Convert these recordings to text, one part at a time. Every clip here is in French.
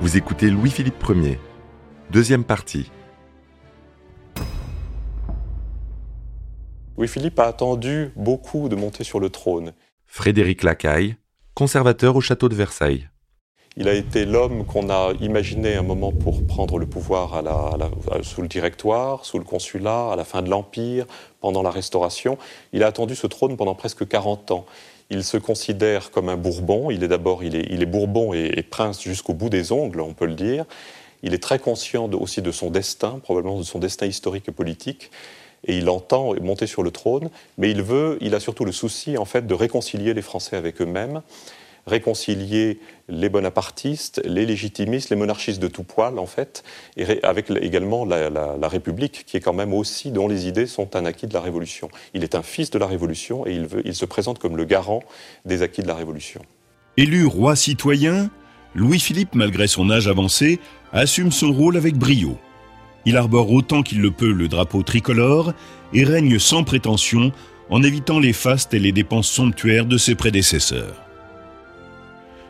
Vous écoutez Louis-Philippe Ier. Deuxième partie. Louis-Philippe a attendu beaucoup de monter sur le trône. Frédéric Lacaille, conservateur au château de Versailles. Il a été l'homme qu'on a imaginé un moment pour prendre le pouvoir à la, sous le directoire, sous le consulat, à la fin de l'Empire, pendant la Restauration. Il a attendu ce trône pendant presque 40 ans. Il se considère comme un Bourbon. Il est d'abord, il est, Bourbon et, prince jusqu'au bout des ongles, on peut le dire. Il est très conscient aussi de son destin, probablement de son destin historique et politique. Et il entend monter sur le trône, mais il veut, il a surtout le souci en fait de réconcilier les Français avec eux-mêmes réconcilier les bonapartistes, les légitimistes, les monarchistes de tout poil, en fait, avec également la, République, qui est quand même aussi, dont les idées sont un acquis de la Révolution. Il est un fils de la Révolution et il, il se présente comme le garant des acquis de la Révolution. Élu roi citoyen, Louis-Philippe, malgré son âge avancé, assume son rôle avec brio. Il arbore autant qu'il le peut le drapeau tricolore et règne sans prétention en évitant les fastes et les dépenses somptuaires de ses prédécesseurs.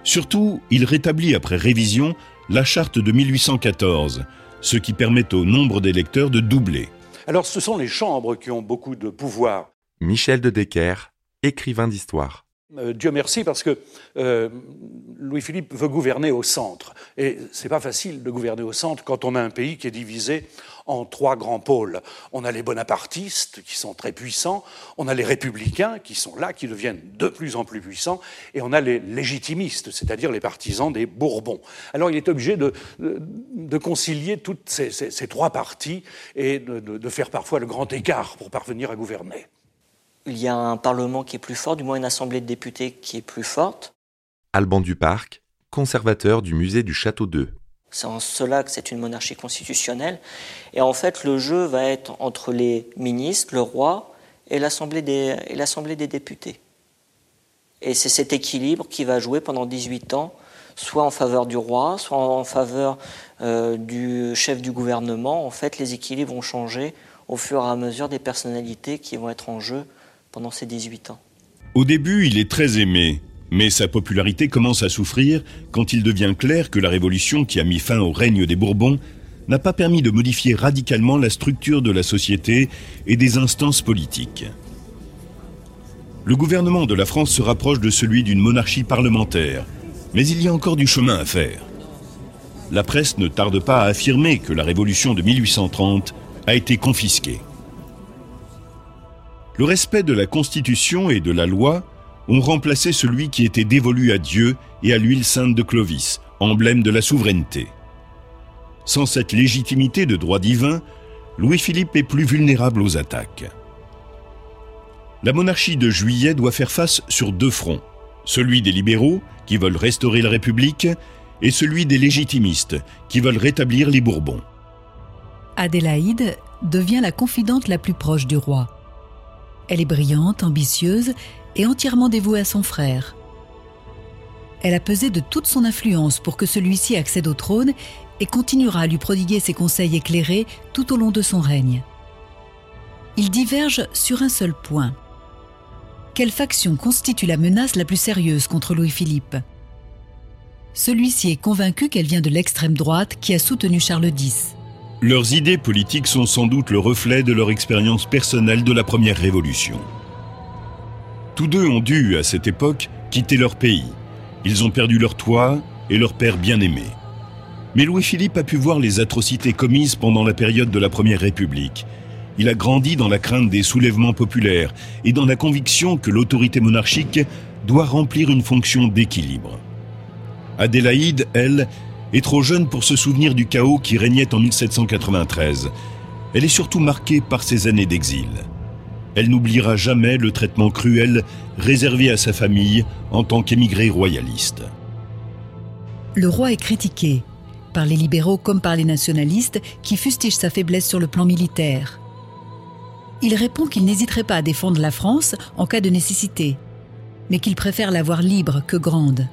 Surtout, il rétablit après révision la charte de 1814, ce qui permet au nombre d'électeurs de doubler. Alors ce sont les chambres qui ont beaucoup de pouvoir. Michel de Decker, écrivain d'histoire. Euh, Dieu merci parce que euh, Louis-Philippe veut gouverner au centre. Et c'est pas facile de gouverner au centre quand on a un pays qui est divisé en trois grands pôles. On a les bonapartistes qui sont très puissants, on a les républicains qui sont là, qui deviennent de plus en plus puissants, et on a les légitimistes, c'est-à-dire les partisans des Bourbons. Alors il est obligé de, de, concilier toutes ces, ces, trois parties et de, de faire parfois le grand écart pour parvenir à gouverner il y a un Parlement qui est plus fort, du moins une Assemblée de députés qui est plus forte. Alban Duparc, conservateur du musée du Château d'Eux. C'est en cela que c'est une monarchie constitutionnelle. Et en fait, le jeu va être entre les ministres, le roi et l'Assemblée des, des députés. Et c'est cet équilibre qui va jouer pendant 18 ans, soit en faveur du roi, soit en faveur euh, du chef du gouvernement. En fait, les équilibres vont changer au fur et à mesure des personnalités qui vont être en jeu pendant ses 18 ans. Au début, il est très aimé, mais sa popularité commence à souffrir quand il devient clair que la révolution qui a mis fin au règne des Bourbons n'a pas permis de modifier radicalement la structure de la société et des instances politiques. Le gouvernement de la France se rapproche de celui d'une monarchie parlementaire, mais il y a encore du chemin à faire. La presse ne tarde pas à affirmer que la révolution de 1830 a été confisquée. Le respect de la Constitution et de la loi ont remplacé celui qui était dévolu à Dieu et à l'huile sainte de Clovis, emblème de la souveraineté. Sans cette légitimité de droit divin, Louis-Philippe est plus vulnérable aux attaques. La monarchie de juillet doit faire face sur deux fronts, celui des libéraux, qui veulent restaurer la République, et celui des légitimistes, qui veulent rétablir les Bourbons. Adélaïde devient la confidente la plus proche du roi. Elle est brillante, ambitieuse et entièrement dévouée à son frère. Elle a pesé de toute son influence pour que celui-ci accède au trône et continuera à lui prodiguer ses conseils éclairés tout au long de son règne. Ils divergent sur un seul point. Quelle faction constitue la menace la plus sérieuse contre Louis-Philippe? Celui-ci est convaincu qu'elle vient de l'extrême droite qui a soutenu Charles X. Leurs idées politiques sont sans doute le reflet de leur expérience personnelle de la première révolution. Tous deux ont dû, à cette époque, quitter leur pays. Ils ont perdu leur toit et leur père bien-aimé. Mais Louis-Philippe a pu voir les atrocités commises pendant la période de la Première République. Il a grandi dans la crainte des soulèvements populaires et dans la conviction que l'autorité monarchique doit remplir une fonction d'équilibre. Adélaïde, elle, est trop jeune pour se souvenir du chaos qui régnait en 1793. Elle est surtout marquée par ses années d'exil. Elle n'oubliera jamais le traitement cruel réservé à sa famille en tant qu'émigré royaliste. Le roi est critiqué, par les libéraux comme par les nationalistes qui fustigent sa faiblesse sur le plan militaire. Il répond qu'il n'hésiterait pas à défendre la France en cas de nécessité, mais qu'il préfère la voir libre que grande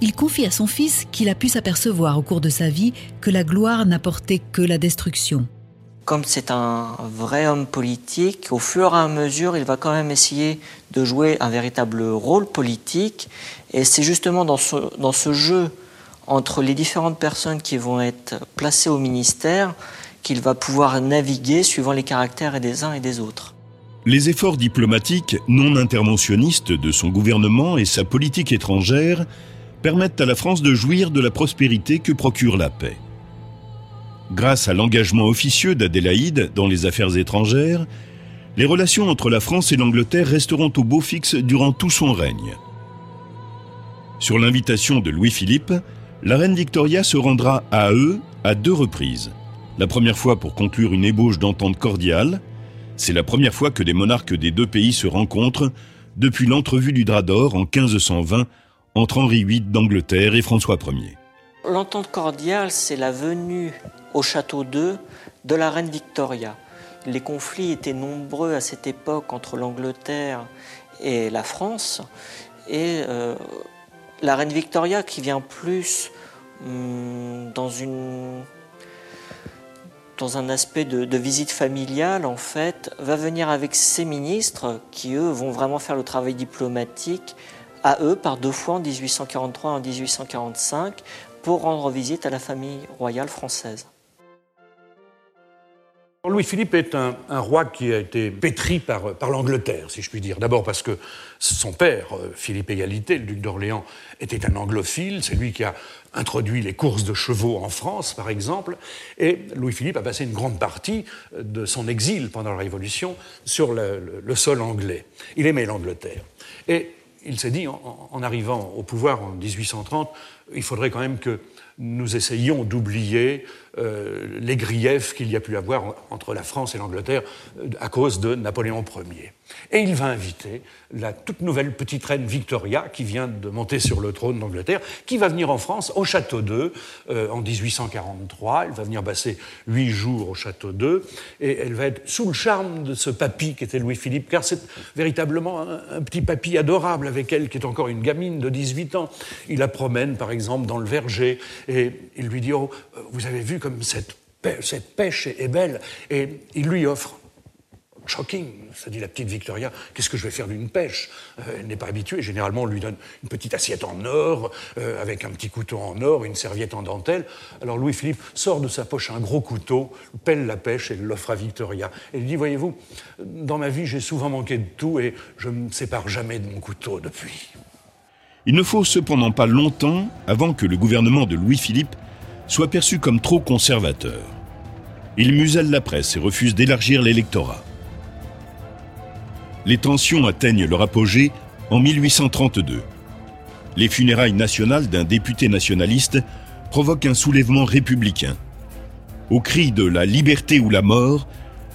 il confie à son fils qu'il a pu s'apercevoir au cours de sa vie que la gloire n'apportait que la destruction. Comme c'est un vrai homme politique, au fur et à mesure, il va quand même essayer de jouer un véritable rôle politique. Et c'est justement dans ce, dans ce jeu entre les différentes personnes qui vont être placées au ministère qu'il va pouvoir naviguer suivant les caractères des uns et des autres. Les efforts diplomatiques non interventionnistes de son gouvernement et sa politique étrangère permettent à la France de jouir de la prospérité que procure la paix. Grâce à l'engagement officieux d'Adélaïde dans les affaires étrangères, les relations entre la France et l'Angleterre resteront au beau fixe durant tout son règne. Sur l'invitation de Louis-Philippe, la reine Victoria se rendra à eux à deux reprises. La première fois pour conclure une ébauche d'entente cordiale, c'est la première fois que les monarques des deux pays se rencontrent depuis l'entrevue du Drap d'Or en 1520 entre Henri VIII d'Angleterre et François Ier. L'entente cordiale, c'est la venue au château d'Eu de la reine Victoria. Les conflits étaient nombreux à cette époque entre l'Angleterre et la France. Et euh, la reine Victoria, qui vient plus hum, dans, une, dans un aspect de, de, visite familiale, en fait, va venir avec ses ministres qui, eux, vont vraiment faire le travail diplomatique à eux par deux fois en 1843 et en 1845 pour rendre visite à la famille royale française. Louis-Philippe est un, roi qui a été pétri par, l'Angleterre, si je puis dire. D'abord parce que son père, euh, Philippe Égalité, le duc d'Orléans, était un anglophile. C'est lui qui a introduit les courses de chevaux en France, par exemple. Et Louis-Philippe a passé une grande partie de son exil pendant la Révolution sur le, le sol anglais. Il aimait l'Angleterre. Et il s'est dit, en, arrivant au pouvoir en 1830, il faudrait quand même que nous essayions d'oublier euh, les griefs qu'il y a pu avoir entre la France et l'Angleterre euh, à cause de Napoléon Ier. Et il va inviter la toute nouvelle petite reine Victoria, qui vient de monter sur le trône d'Angleterre, qui va venir en France au Château d'Eu euh, en 1843. Elle va venir passer huit jours au Château d'Eu, et elle va être sous le charme de ce papy qui était Louis-Philippe, car c'est véritablement un, petit papy adorable avec elle, qui est encore une gamine de 18 ans. Il la promène, par exemple, dans le verger, et il lui dit, oh, vous avez vu comme cette, pêche est belle, et il lui offre shocking, ça dit la petite Victoria, qu'est-ce que je vais faire d'une pêche? Euh, Elle n'est pas habituée, généralement on lui donne une petite assiette en or, euh, avec un petit couteau en or, une serviette en dentelle. Alors Louis-Philippe sort de sa poche un gros couteau, pèle la pêche et l'offre à Victoria. Et il dit, voyez-vous, dans ma vie j'ai souvent manqué de tout et je ne me sépare jamais de mon couteau depuis. Il ne faut cependant pas longtemps avant que le gouvernement de Louis-Philippe soit perçu comme trop conservateur. Il muselle la presse et refuse d'élargir l'électorat. Les tensions atteignent leur apogée en 1832. Les funérailles nationales d'un député nationaliste provoquent un soulèvement républicain. Au cri de la liberté ou la mort,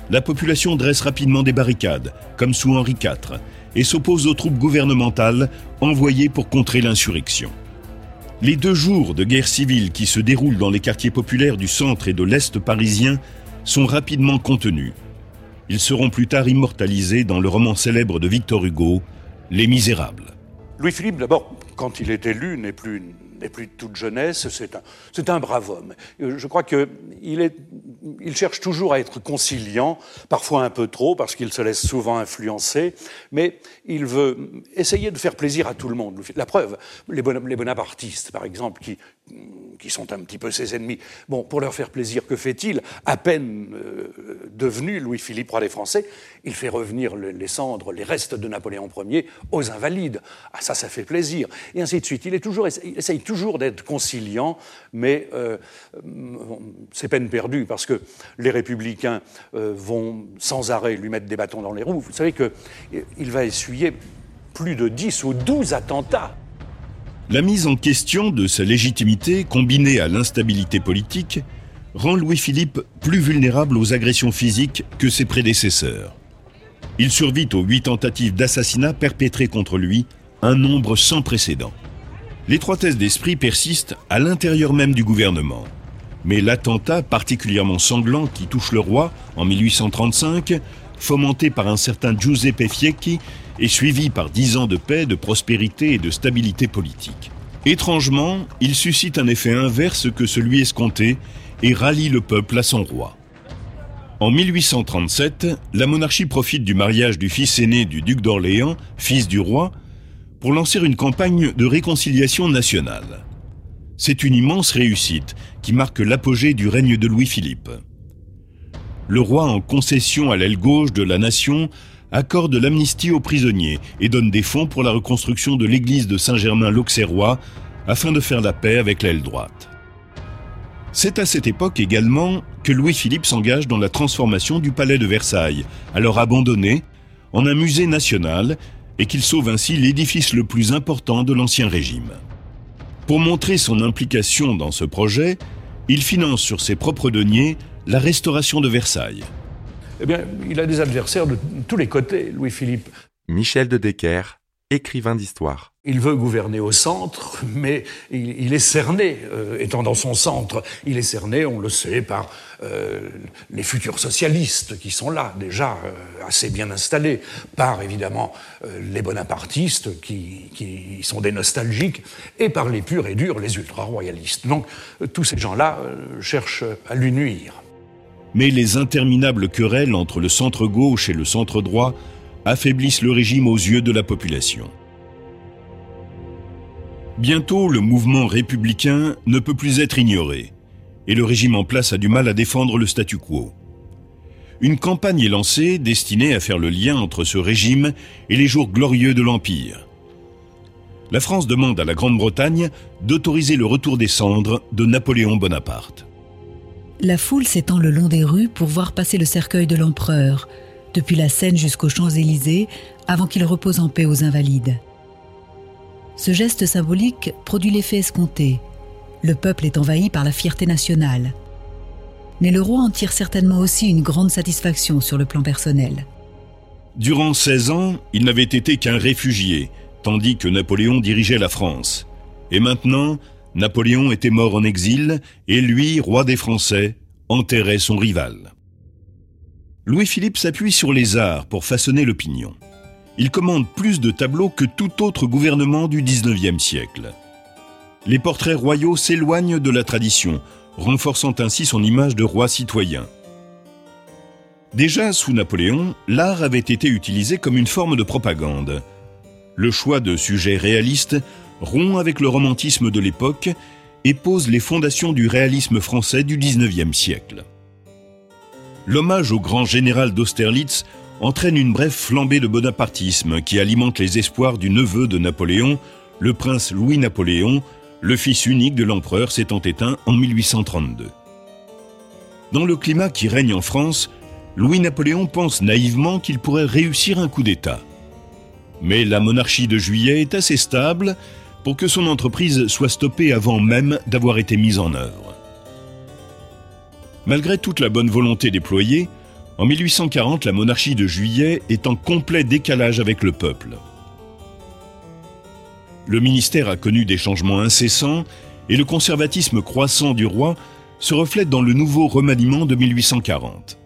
la population dresse rapidement des barricades, comme sous Henri IV, et s'oppose aux troupes gouvernementales envoyées pour contrer l'insurrection. Les deux jours de guerre civile qui se déroulent dans les quartiers populaires du centre et de l'est parisien sont rapidement contenus. Ils seront plus tard immortalisés dans le roman célèbre de Victor Hugo, Les Misérables. Louis-Philippe, d'abord, quand il est élu, n'est plus n'est plus de toute jeunesse, c'est un, un, brave homme. Euh, je crois qu'il il cherche toujours à être conciliant, parfois un peu trop, parce qu'il se laisse souvent influencer, mais il veut essayer de faire plaisir à tout le monde. La preuve, les, bonapartistes, par exemple, qui, qui sont un petit peu ses ennemis, bon, pour leur faire plaisir, que fait-il? À peine euh, devenu Louis-Philippe, roi des Français, il fait revenir les cendres, les restes de Napoléon Ier aux invalides. Ah, ça, ça fait plaisir. Et ainsi de suite. Il, est toujours, il essaye toujours d'être conciliant, mais euh, c'est peine perdue, parce que les républicains euh, vont sans arrêt lui mettre des bâtons dans les roues. Vous savez qu'il va essuyer plus de 10 ou 12 attentats. La mise en question de sa légitimité, combinée à l'instabilité politique, rend Louis-Philippe plus vulnérable aux agressions physiques que ses prédécesseurs. Il survit aux huit tentatives d'assassinat perpétrées contre lui, un nombre sans précédent. L'étroitesse d'esprit persiste à l'intérieur même du gouvernement. Mais l'attentat particulièrement sanglant qui touche le roi en 1835, fomenté par un certain Giuseppe Fiecchi, est suivi par dix ans de paix, de prospérité et de stabilité politique. Étrangement, il suscite un effet inverse que celui escompté et rallie le peuple à son roi. En 1837, la monarchie profite du mariage du fils aîné du duc d'Orléans, fils du roi, pour lancer une campagne de réconciliation nationale. C'est une immense réussite qui marque l'apogée du règne de Louis-Philippe. Le roi, en concession à l'aile gauche de la nation, accorde l'amnistie aux prisonniers et donne des fonds pour la reconstruction de l'église de Saint-Germain-l'Auxerrois afin de faire la paix avec l'aile droite. C'est à cette époque également que Louis-Philippe s'engage dans la transformation du palais de Versailles, alors abandonné, en un musée national et qu'il sauve ainsi l'édifice le plus important de l'Ancien Régime. Pour montrer son implication dans ce projet, il finance sur ses propres deniers la restauration de Versailles. Eh bien, il a des adversaires de tous les côtés, Louis-Philippe. Michel de Decker, écrivain d'histoire. Il veut gouverner au centre, mais il, est cerné, euh, étant dans son centre, il est cerné, on le sait, par euh, les futurs socialistes qui sont là, déjà euh, assez bien installés, par évidemment les bonapartistes qui, qui, sont des nostalgiques, et par les purs et durs, les ultra-royalistes. Donc tous ces gens-là cherchent à lui nuire. Mais les interminables querelles entre le centre gauche et le centre droit affaiblissent le régime aux yeux de la population. Bientôt, le mouvement républicain ne peut plus être ignoré, et le régime en place a du mal à défendre le statu quo. Une campagne est lancée destinée à faire le lien entre ce régime et les jours glorieux de l'Empire. La France demande à la Grande-Bretagne d'autoriser le retour des cendres de Napoléon Bonaparte. La foule s'étend le long des rues pour voir passer le cercueil de l'empereur, depuis la Seine jusqu'aux Champs-Élysées, avant qu'il repose en paix aux Invalides. Ce geste symbolique produit l'effet escompté. Le peuple est envahi par la fierté nationale. Mais le roi en tire certainement aussi une grande satisfaction sur le plan personnel. Durant 16 ans, il n'avait été qu'un réfugié, tandis que Napoléon dirigeait la France. Et maintenant, Napoléon était mort en exil, et lui, roi des Français, enterrait son rival. Louis-Philippe s'appuie sur les arts pour façonner l'opinion il commande plus de tableaux que tout autre gouvernement du XIXe siècle. Les portraits royaux s'éloignent de la tradition, renforçant ainsi son image de roi citoyen. Déjà sous Napoléon, l'art avait été utilisé comme une forme de propagande. Le choix de sujets réalistes rompt avec le romantisme de l'époque et pose les fondations du réalisme français du XIXe siècle. L'hommage au grand général d'Austerlitz entraîne une brève flambée de bonapartisme qui alimente les espoirs du neveu de Napoléon, le prince Louis-Napoléon, le fils unique de l'empereur s'étant éteint en 1832. Dans le climat qui règne en France, Louis-Napoléon pense naïvement qu'il pourrait réussir un coup d'État. Mais la monarchie de juillet est assez stable pour que son entreprise soit stoppée avant même d'avoir été mise en œuvre. Malgré toute la bonne volonté déployée, en 1840, la monarchie de Juillet est en complet décalage avec le peuple. Le ministère a connu des changements incessants et le conservatisme croissant du roi se reflète dans le nouveau remaniement de 1840.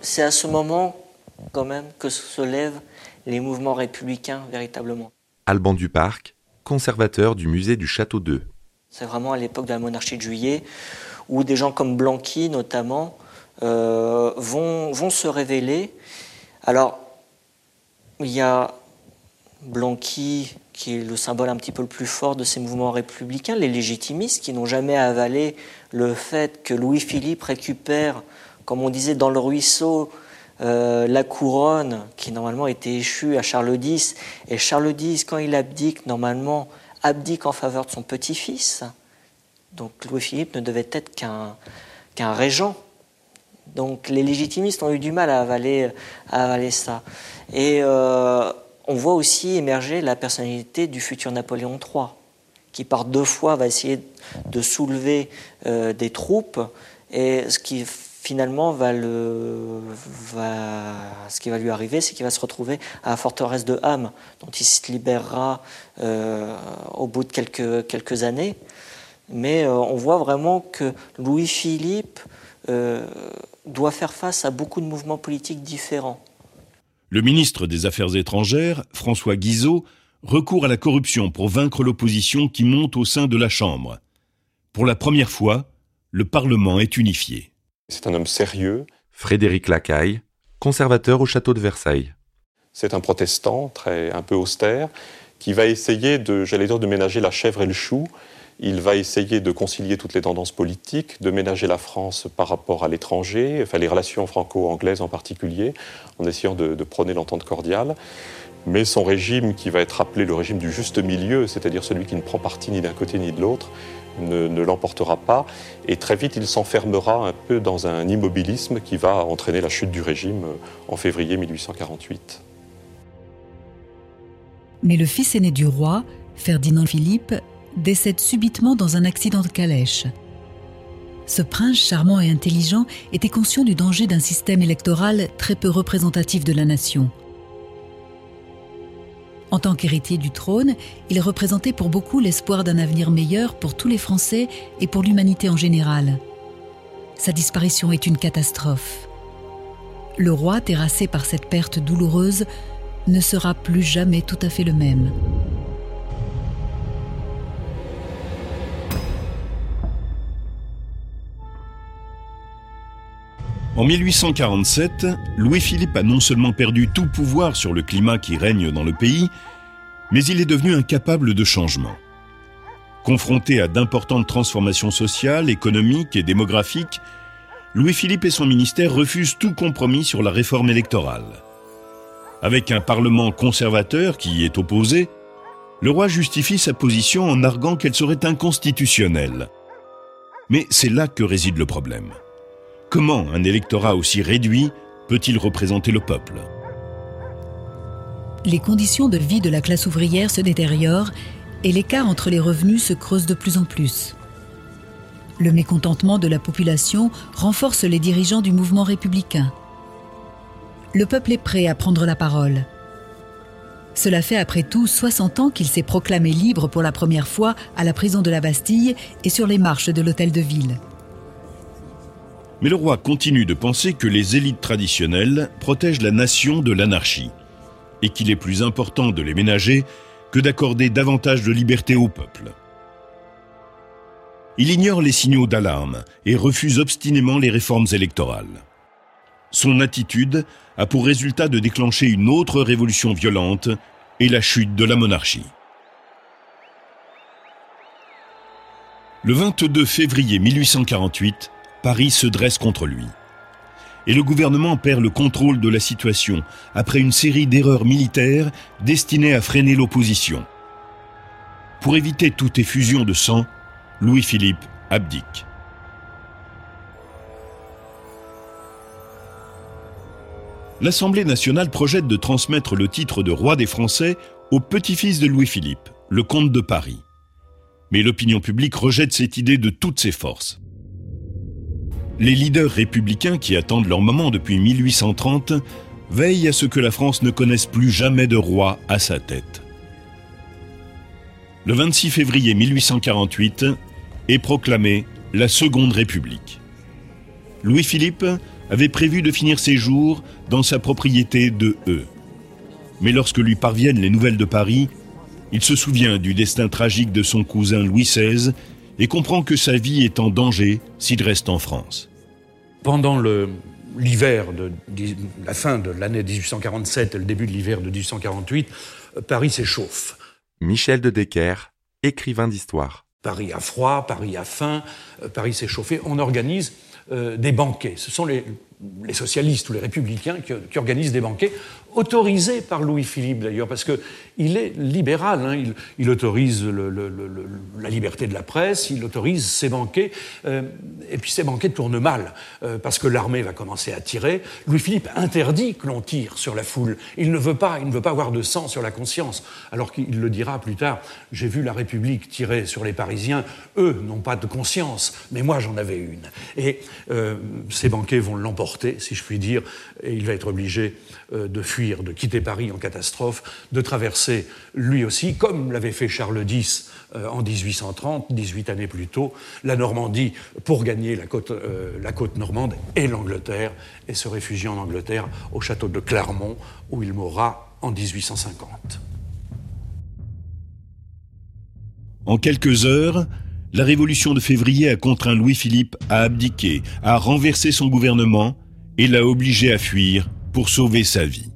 C'est à ce moment, quand même, que se lèvent les mouvements républicains véritablement. Alban Duparc, conservateur du musée du Château d'Eux. C'est vraiment à l'époque de la monarchie de Juillet où des gens comme Blanqui, notamment, euh, vont, vont, se révéler. Alors, il y a Blanqui, qui est le symbole un petit peu le plus fort de ces mouvements républicains, les légitimistes, qui n'ont jamais avalé le fait que Louis-Philippe récupère, comme on disait dans le ruisseau, euh, la couronne qui normalement était échue à Charles X. Et Charles X, quand il abdique, normalement, abdique en faveur de son petit-fils. Donc Louis-Philippe ne devait être qu'un régent. Donc les légitimistes ont eu du mal à avaler, ça. Et euh, on voit aussi émerger la personnalité du futur Napoléon III, qui par deux fois va essayer de soulever euh, des troupes, et ce qui finalement va le, ce qui va lui arriver, c'est qu'il va se retrouver à la forteresse de Ham, dont il se libérera euh, au bout de quelques, quelques années. Mais on voit vraiment que Louis-Philippe doit faire face à beaucoup de mouvements politiques différents. Le ministre des Affaires étrangères, François Guizot, recourt à la corruption pour vaincre l'opposition qui monte au sein de la Chambre. Pour la première fois, le Parlement est unifié. C'est un homme sérieux. Frédéric Lacaille, conservateur au château de Versailles. C'est un protestant, très, un peu austère, qui va essayer de, j'allais dire, de ménager la chèvre et le chou, il va essayer de concilier toutes les tendances politiques, de ménager la France par rapport à l'étranger, enfin les relations franco-anglaises en particulier, en essayant de, prôner l'entente cordiale. Mais son régime, qui va être appelé le régime du juste milieu, c'est-à-dire celui qui ne prend parti ni d'un côté ni de l'autre, ne, ne l'emportera pas. Et très vite, il s'enfermera un peu dans un immobilisme qui va entraîner la chute du régime en février 1848. Mais le fils aîné du roi, Ferdinand Philippe, décède subitement dans un accident de calèche. Ce prince charmant et intelligent était conscient du danger d'un système électoral très peu représentatif de la nation. En tant qu'héritier du trône, il représentait pour beaucoup l'espoir d'un avenir meilleur pour tous les Français et pour l'humanité en général. Sa disparition est une catastrophe. Le roi, terrassé par cette perte douloureuse, ne sera plus jamais tout à fait le même. En 1847, Louis-Philippe a non seulement perdu tout pouvoir sur le climat qui règne dans le pays, mais il est devenu incapable de changement. Confronté à d'importantes transformations sociales, économiques et démographiques, Louis-Philippe et son ministère refusent tout compromis sur la réforme électorale. Avec un Parlement conservateur qui y est opposé, le roi justifie sa position en arguant qu'elle serait inconstitutionnelle. Mais c'est là que réside le problème. Comment un électorat aussi réduit peut-il représenter le peuple? Les conditions de vie de la classe ouvrière se détériorent et l'écart entre les revenus se creuse de plus en plus. Le mécontentement de la population renforce les dirigeants du mouvement républicain. Le peuple est prêt à prendre la parole. Cela fait après tout 60 ans qu'il s'est proclamé libre pour la première fois à la prison de la Bastille et sur les marches de l'hôtel de ville. Mais le roi continue de penser que les élites traditionnelles protègent la nation de l'anarchie, et qu'il est plus important de les ménager que d'accorder davantage de liberté au peuple. Il ignore les signaux d'alarme et refuse obstinément les réformes électorales. Son attitude a pour résultat de déclencher une autre révolution violente et la chute de la monarchie. Le 22 février 1848, Paris se dresse contre lui. Et le gouvernement perd le contrôle de la situation après une série d'erreurs militaires destinées à freiner l'opposition. Pour éviter toute effusion de sang, Louis-Philippe abdique. L'Assemblée nationale projette de transmettre le titre de roi des Français au petit-fils de Louis-Philippe, le comte de Paris. Mais l'opinion publique rejette cette idée de toutes ses forces. Les leaders républicains qui attendent leur moment depuis 1830 veillent à ce que la France ne connaisse plus jamais de roi à sa tête. Le 26 février 1848 est proclamée la Seconde République. Louis-Philippe avait prévu de finir ses jours dans sa propriété de E. Mais lorsque lui parviennent les nouvelles de Paris, il se souvient du destin tragique de son cousin Louis XVI et comprend que sa vie est en danger s'il reste en France. Pendant l'hiver de, la fin de l'année 1847 et le début de l'hiver de 1848, Paris s'échauffe. Michel de Decker, écrivain d'histoire. Paris a froid, Paris a faim, euh, Paris s'est chauffé. On organise euh, des banquets. Ce sont les, les socialistes ou les républicains qui, qui, organisent des banquets autorisé par Louis-Philippe d'ailleurs, parce qu'il est libéral, hein. il, autorise la liberté de la presse, il autorise ses banquets, euh, et puis ces banquets tournent mal, euh, parce que l'armée va commencer à tirer. Louis-Philippe interdit que l'on tire sur la foule, il ne veut pas, il ne veut pas avoir de sang sur la conscience, alors qu'il le dira plus tard, j'ai vu la République tirer sur les Parisiens, eux n'ont pas de conscience, mais moi j'en avais une. Et euh, ces banquets vont l'emporter, si je puis dire, et il va être obligé de fuir de quitter Paris en catastrophe, de traverser lui aussi, comme l'avait fait Charles X euh, en 1830, 18 années plus tôt, la Normandie pour gagner la côte, euh, la côte normande et l'Angleterre, et se réfugier en Angleterre au château de Clermont, où il mourra en 1850. En quelques heures, la révolution de février a contraint Louis-Philippe à abdiquer, à renverser son gouvernement et l'a obligé à fuir pour sauver sa vie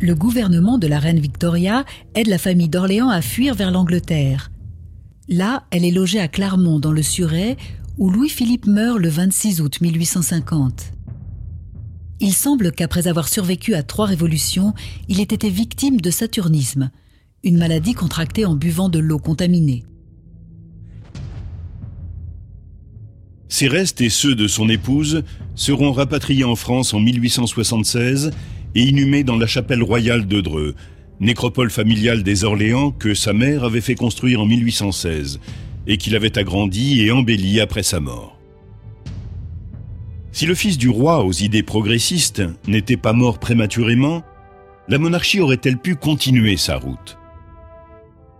le gouvernement de la reine Victoria aide la famille d'Orléans à fuir vers l'Angleterre. Là, elle est logée à Clermont, dans le Suret, où Louis-Philippe meurt le 26 août 1850. Il semble qu'après avoir survécu à trois révolutions, il ait été victime de saturnisme, une maladie contractée en buvant de l'eau contaminée. Ses restes et ceux de son épouse seront rapatriés en France en 1876 et inhumés dans la chapelle royale de Dreux, nécropole familiale des Orléans que sa mère avait fait construire en 1816 et qu'il avait agrandi et embelli après sa mort. Si le fils du roi aux idées progressistes n'était pas mort prématurément, la monarchie aurait-elle pu continuer sa route?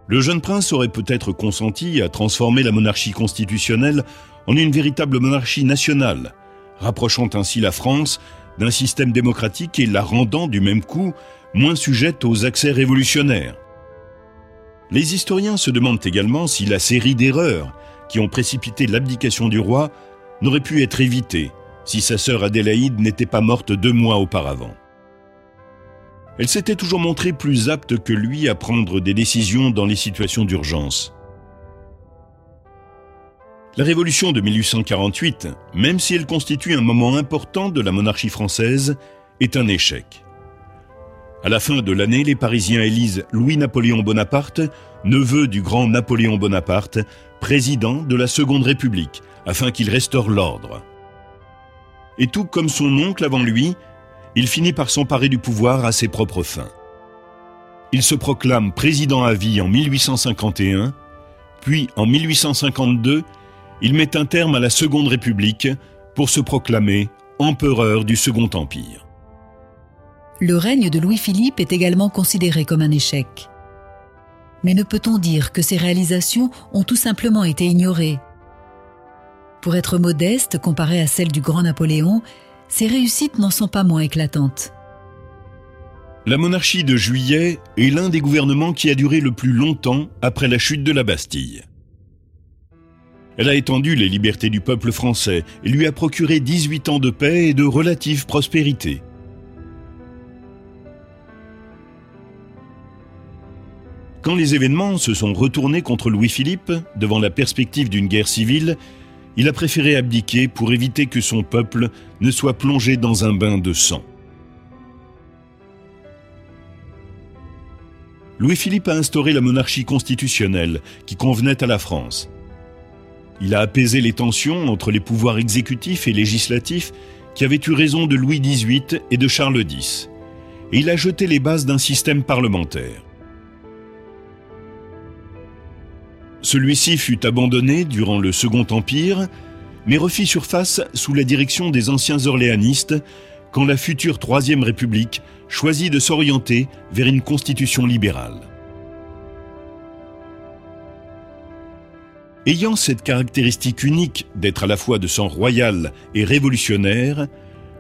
Le jeune prince aurait peut-être consenti à transformer la monarchie constitutionnelle en une véritable monarchie nationale, rapprochant ainsi la France d'un système démocratique et la rendant du même coup moins sujette aux accès révolutionnaires. Les historiens se demandent également si la série d'erreurs qui ont précipité l'abdication du roi n'aurait pu être évitée si sa sœur Adélaïde n'était pas morte deux mois auparavant. Elle s'était toujours montrée plus apte que lui à prendre des décisions dans les situations d'urgence. La Révolution de 1848, même si elle constitue un moment important de la monarchie française, est un échec. À la fin de l'année, les Parisiens élisent Louis-Napoléon Bonaparte, neveu du grand Napoléon Bonaparte, président de la Seconde République, afin qu'il restaure l'ordre et tout comme son oncle avant lui, il finit par s'emparer du pouvoir à ses propres fins. Il se proclame président à vie en 1851, puis en 1852, il met un terme à la Seconde République pour se proclamer empereur du Second Empire. Le règne de Louis-Philippe est également considéré comme un échec. Mais ne peut-on dire que ses réalisations ont tout simplement été ignorées? Pour être modeste comparée à celle du grand Napoléon, ses réussites n'en sont pas moins éclatantes. La monarchie de Juillet est l'un des gouvernements qui a duré le plus longtemps après la chute de la Bastille. Elle a étendu les libertés du peuple français et lui a procuré 18 ans de paix et de relative prospérité. Quand les événements se sont retournés contre Louis-Philippe, devant la perspective d'une guerre civile, il a préféré abdiquer pour éviter que son peuple ne soit plongé dans un bain de sang. Louis-Philippe a instauré la monarchie constitutionnelle qui convenait à la France. Il a apaisé les tensions entre les pouvoirs exécutifs et législatifs qui avaient eu raison de Louis XVIII et de Charles X. Et il a jeté les bases d'un système parlementaire. Celui-ci fut abandonné durant le Second Empire, mais refit surface sous la direction des anciens orléanistes quand la future Troisième République choisit de s'orienter vers une constitution libérale. Ayant cette caractéristique unique d'être à la fois de sang royal et révolutionnaire,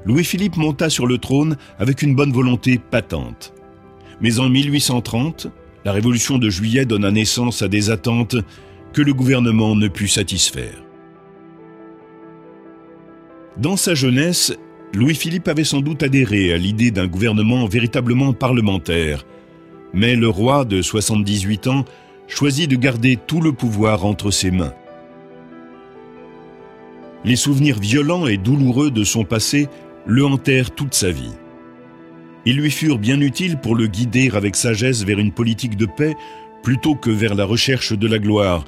Louis-Philippe monta sur le trône avec une bonne volonté patente. Mais en 1830, la révolution de juillet donna naissance à des attentes que le gouvernement ne put satisfaire. Dans sa jeunesse, Louis-Philippe avait sans doute adhéré à l'idée d'un gouvernement véritablement parlementaire, mais le roi de 78 ans choisit de garder tout le pouvoir entre ses mains. Les souvenirs violents et douloureux de son passé le hantèrent toute sa vie. Ils lui furent bien utiles pour le guider avec sagesse vers une politique de paix plutôt que vers la recherche de la gloire,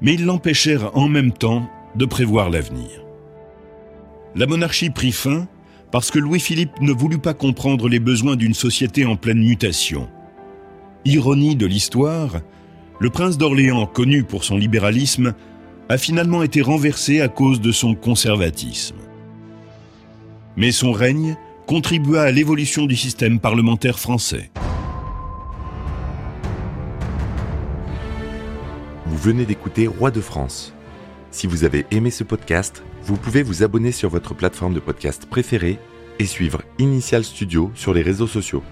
mais ils l'empêchèrent en même temps de prévoir l'avenir. La monarchie prit fin parce que Louis-Philippe ne voulut pas comprendre les besoins d'une société en pleine mutation. Ironie de l'histoire, le prince d'Orléans, connu pour son libéralisme, a finalement été renversé à cause de son conservatisme. Mais son règne contribua à l'évolution du système parlementaire français. Vous venez d'écouter Roi de France. Si vous avez aimé ce podcast, vous pouvez vous abonner sur votre plateforme de podcast préférée et suivre Initial Studio sur les réseaux sociaux.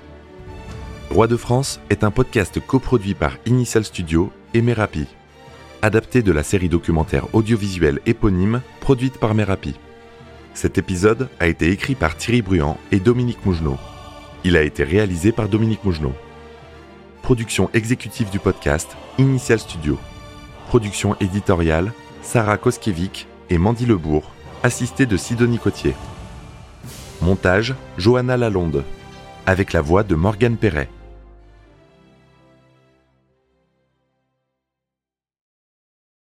Roi de France est un podcast coproduit par Initial Studio et Merapi, adapté de la série documentaire audiovisuelle éponyme produite par Merapi. Cet épisode a été écrit par Thierry Bruand et Dominique Mougenot. Il a été réalisé par Dominique Mougenot. Production exécutive du podcast Initial Studio. Production éditoriale, Sarah Koskiewicz et Mandy Lebourg, assistée de Sidonie Cotier. Montage, Johanna Lalonde, avec la voix de Morgane Perret.